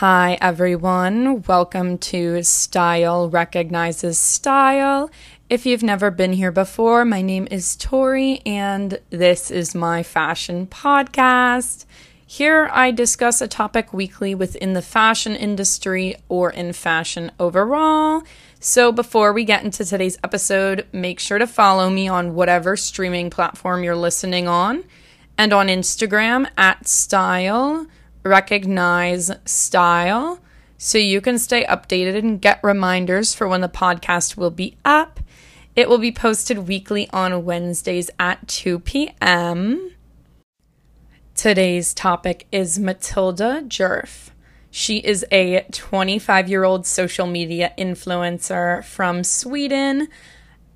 Hi, everyone. Welcome to Style Recognizes Style. If you've never been here before, my name is Tori, and this is my fashion podcast. Here, I discuss a topic weekly within the fashion industry or in fashion overall. So, before we get into today's episode, make sure to follow me on whatever streaming platform you're listening on and on Instagram at style recognize style so you can stay updated and get reminders for when the podcast will be up. It will be posted weekly on Wednesdays at 2 p.m. Today's topic is Matilda Djerf. She is a 25 year old social media influencer from Sweden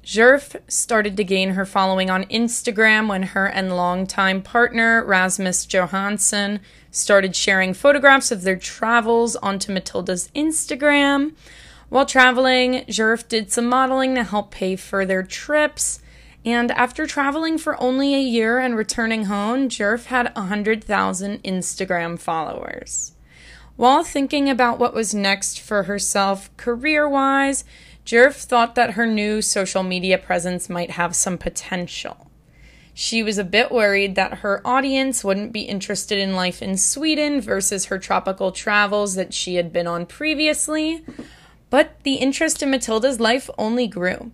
Djerf started to gain her following on Instagram when her and longtime partner Rasmus Johansson started sharing photographs of their travels onto Matilda's Instagram. While traveling, Djerf did some modeling to help pay for their trips. And after traveling for only a year and returning home, Djerf had 100,000 Instagram followers. While thinking about what was next for herself career wise, Djerf thought that her new social media presence might have some potential. She was a bit worried that her audience wouldn't be interested in life in Sweden versus her tropical travels that she had been on previously, but the interest in Matilda's life only grew.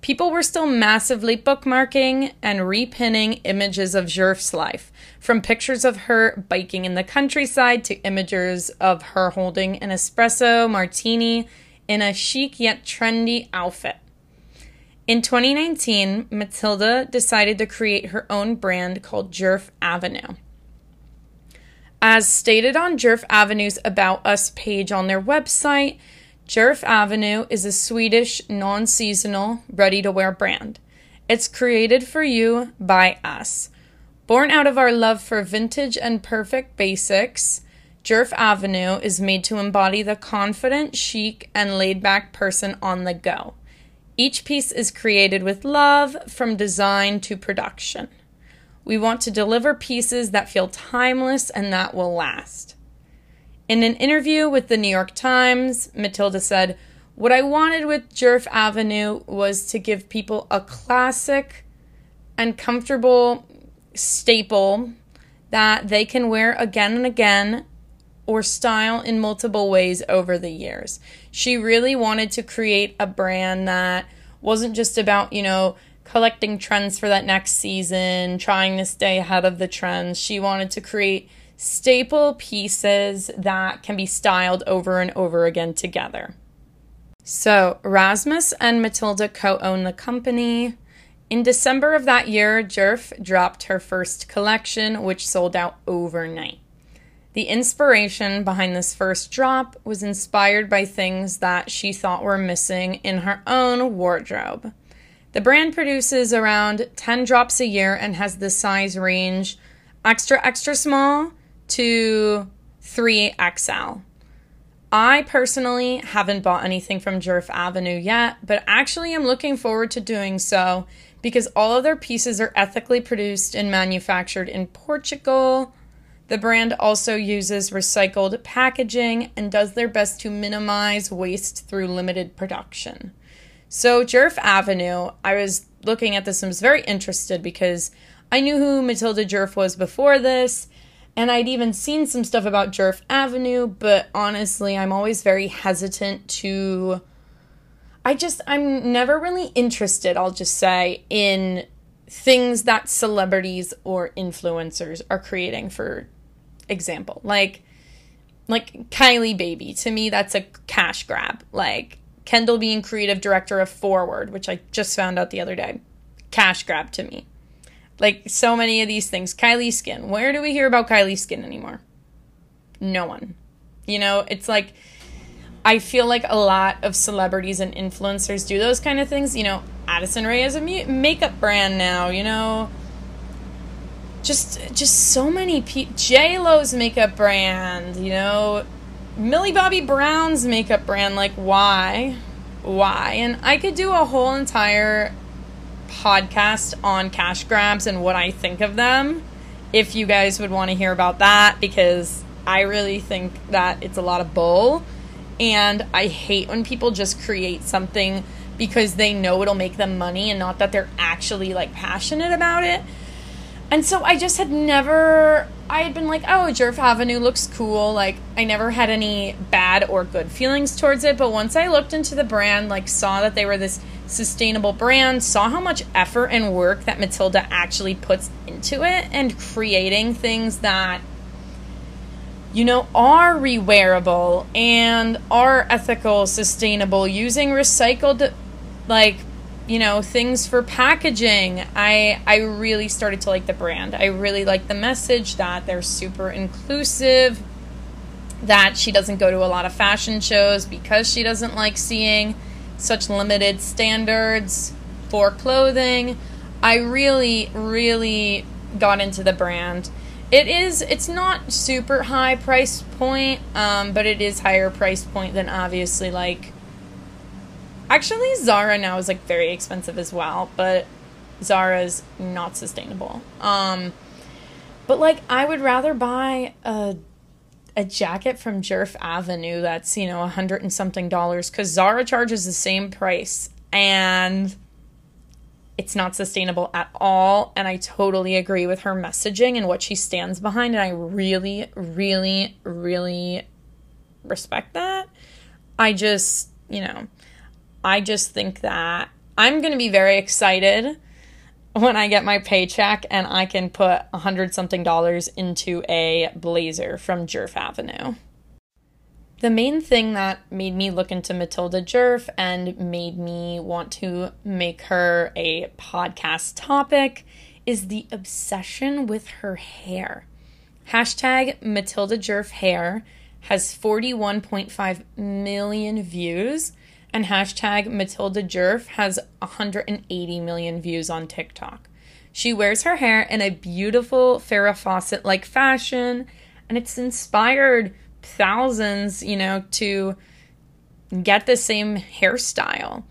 People were still massively bookmarking and repinning images of Djerf's life, from pictures of her biking in the countryside to images of her holding an espresso martini in a chic yet trendy outfit. In 2019, Matilda decided to create her own brand called Djerf Avenue. As stated on Djerf Avenue's About Us page on their website, Djerf Avenue is a Swedish non seasonal, ready to wear brand. It's created for you by us. Born out of our love for vintage and perfect basics, Djerf Avenue is made to embody the confident, chic, and laid back person on the go. Each piece is created with love from design to production. We want to deliver pieces that feel timeless and that will last. In an interview with the New York Times, Matilda said, What I wanted with Djerf Avenue was to give people a classic and comfortable staple that they can wear again and again or style in multiple ways over the years. She really wanted to create a brand that wasn't just about, you know, collecting trends for that next season, trying to stay ahead of the trends. She wanted to create staple pieces that can be styled over and over again together. So, Rasmus and Matilda co own the company. In December of that year, Djerf dropped her first collection, which sold out overnight. The inspiration behind this first drop was inspired by things that she thought were missing in her own wardrobe. The brand produces around 10 drops a year and has the size range extra, extra small to 3XL. I personally haven't bought anything from Djerf Avenue yet, but actually am looking forward to doing so because all of their pieces are ethically produced and manufactured in Portugal, the brand also uses recycled packaging and does their best to minimize waste through limited production. So, Djerf Avenue, I was looking at this and was very interested because I knew who Matilda Djerf was before this, and I'd even seen some stuff about Djerf Avenue, but honestly, I'm always very hesitant to. I just, I'm never really interested, I'll just say, in things that celebrities or influencers are creating for example. Like like Kylie Baby, to me that's a cash grab. Like Kendall being creative director of FWRD, which I just found out the other day. Cash grab to me. Like so many of these things. Kylie Skin. Where do we hear about Kylie Skin anymore? No one. You know, it's like I feel like a lot of celebrities and influencers do those kind of things. You know, Addison Rae is a makeup brand now, you know just just so many people. J Lo's makeup brand, you know, Millie Bobby Brown's makeup brand. Like, why, why? And I could do a whole entire podcast on cash grabs and what I think of them. If you guys would want to hear about that, because I really think that it's a lot of bull. And I hate when people just create something because they know it'll make them money and not that they're actually like passionate about it. And so I just had never, I had been like, oh, Djerf Avenue looks cool. Like, I never had any bad or good feelings towards it. But once I looked into the brand, like, saw that they were this sustainable brand, saw how much effort and work that Matilda actually puts into it and creating things that you know, are rewearable and are ethical, sustainable, using recycled, like, you know, things for packaging. I I really started to like the brand. I really like the message that they're super inclusive. That she doesn't go to a lot of fashion shows because she doesn't like seeing such limited standards for clothing. I really, really got into the brand it is it's not super high price point um, but it is higher price point than obviously like actually zara now is like very expensive as well but zara's not sustainable. Um, but like i would rather buy a a jacket from Djerf avenue that's you know a hundred and something dollars because zara charges the same price and it's not sustainable at all. And I totally agree with her messaging and what she stands behind. And I really, really, really respect that. I just, you know, I just think that I'm going to be very excited when I get my paycheck and I can put a hundred something dollars into a blazer from Djerf Avenue. The main thing that made me look into Matilda Djerf and made me want to make her a podcast topic is the obsession with her hair. Hashtag Matilda Djerf hair has 41.5 million views, and hashtag Matilda Djerf has 180 million views on TikTok. She wears her hair in a beautiful Farrah Fawcett like fashion, and it's inspired thousands, you know, to get the same hairstyle,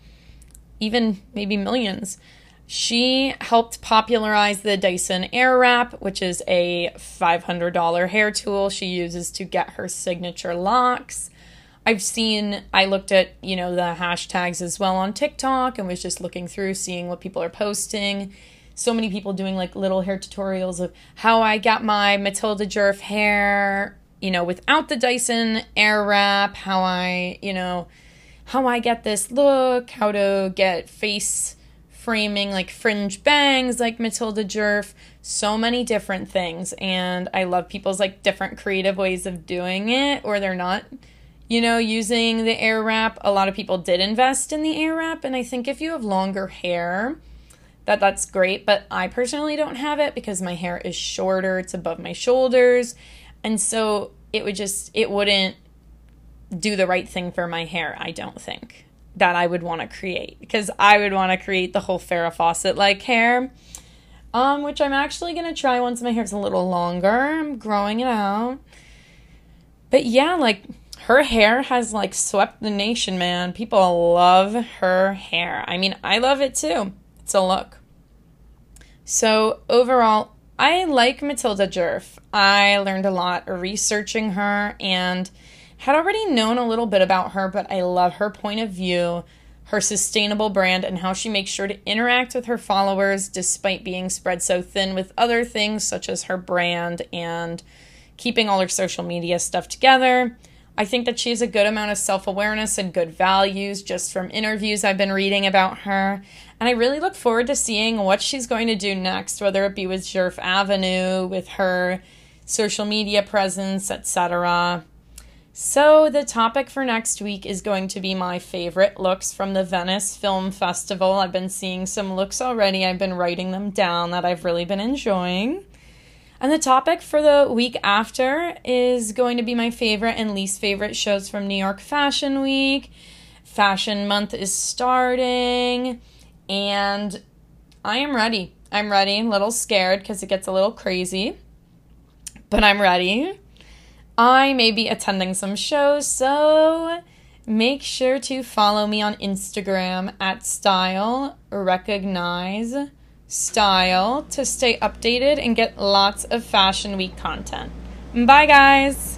even maybe millions. She helped popularize the Dyson Airwrap, which is a $500 hair tool she uses to get her signature locks. I've seen, I looked at, you know, the hashtags as well on TikTok and was just looking through, seeing what people are posting. So many people doing like little hair tutorials of how I got my Matilda Djerf hair you know, without the Dyson Airwrap, how I, you know, how I get this look, how to get face framing like fringe bangs like Matilda Djerf, so many different things. And I love people's like different creative ways of doing it, or they're not, you know, using the air wrap. A lot of people did invest in the air wrap. and I think if you have longer hair, that that's great, but I personally don't have it because my hair is shorter, it's above my shoulders and so it would just, it wouldn't do the right thing for my hair, I don't think, that I would want to create. Because I would want to create the whole Farrah Fawcett like hair. Um, which I'm actually gonna try once my hair's a little longer. I'm growing it out. But yeah, like her hair has like swept the nation, man. People love her hair. I mean, I love it too. It's a look. So overall, I like Matilda Djerf. I learned a lot researching her and had already known a little bit about her, but I love her point of view, her sustainable brand, and how she makes sure to interact with her followers despite being spread so thin with other things such as her brand and keeping all her social media stuff together. I think that she has a good amount of self awareness and good values just from interviews I've been reading about her. And I really look forward to seeing what she's going to do next, whether it be with Djerf Avenue, with her social media presence, etc. So, the topic for next week is going to be my favorite looks from the Venice Film Festival. I've been seeing some looks already, I've been writing them down that I've really been enjoying. And the topic for the week after is going to be my favorite and least favorite shows from New York Fashion Week. Fashion Month is starting, and I am ready. I'm ready. A little scared because it gets a little crazy, but I'm ready. I may be attending some shows, so make sure to follow me on Instagram at style recognize style to stay updated and get lots of Fashion Week content. Bye, guys!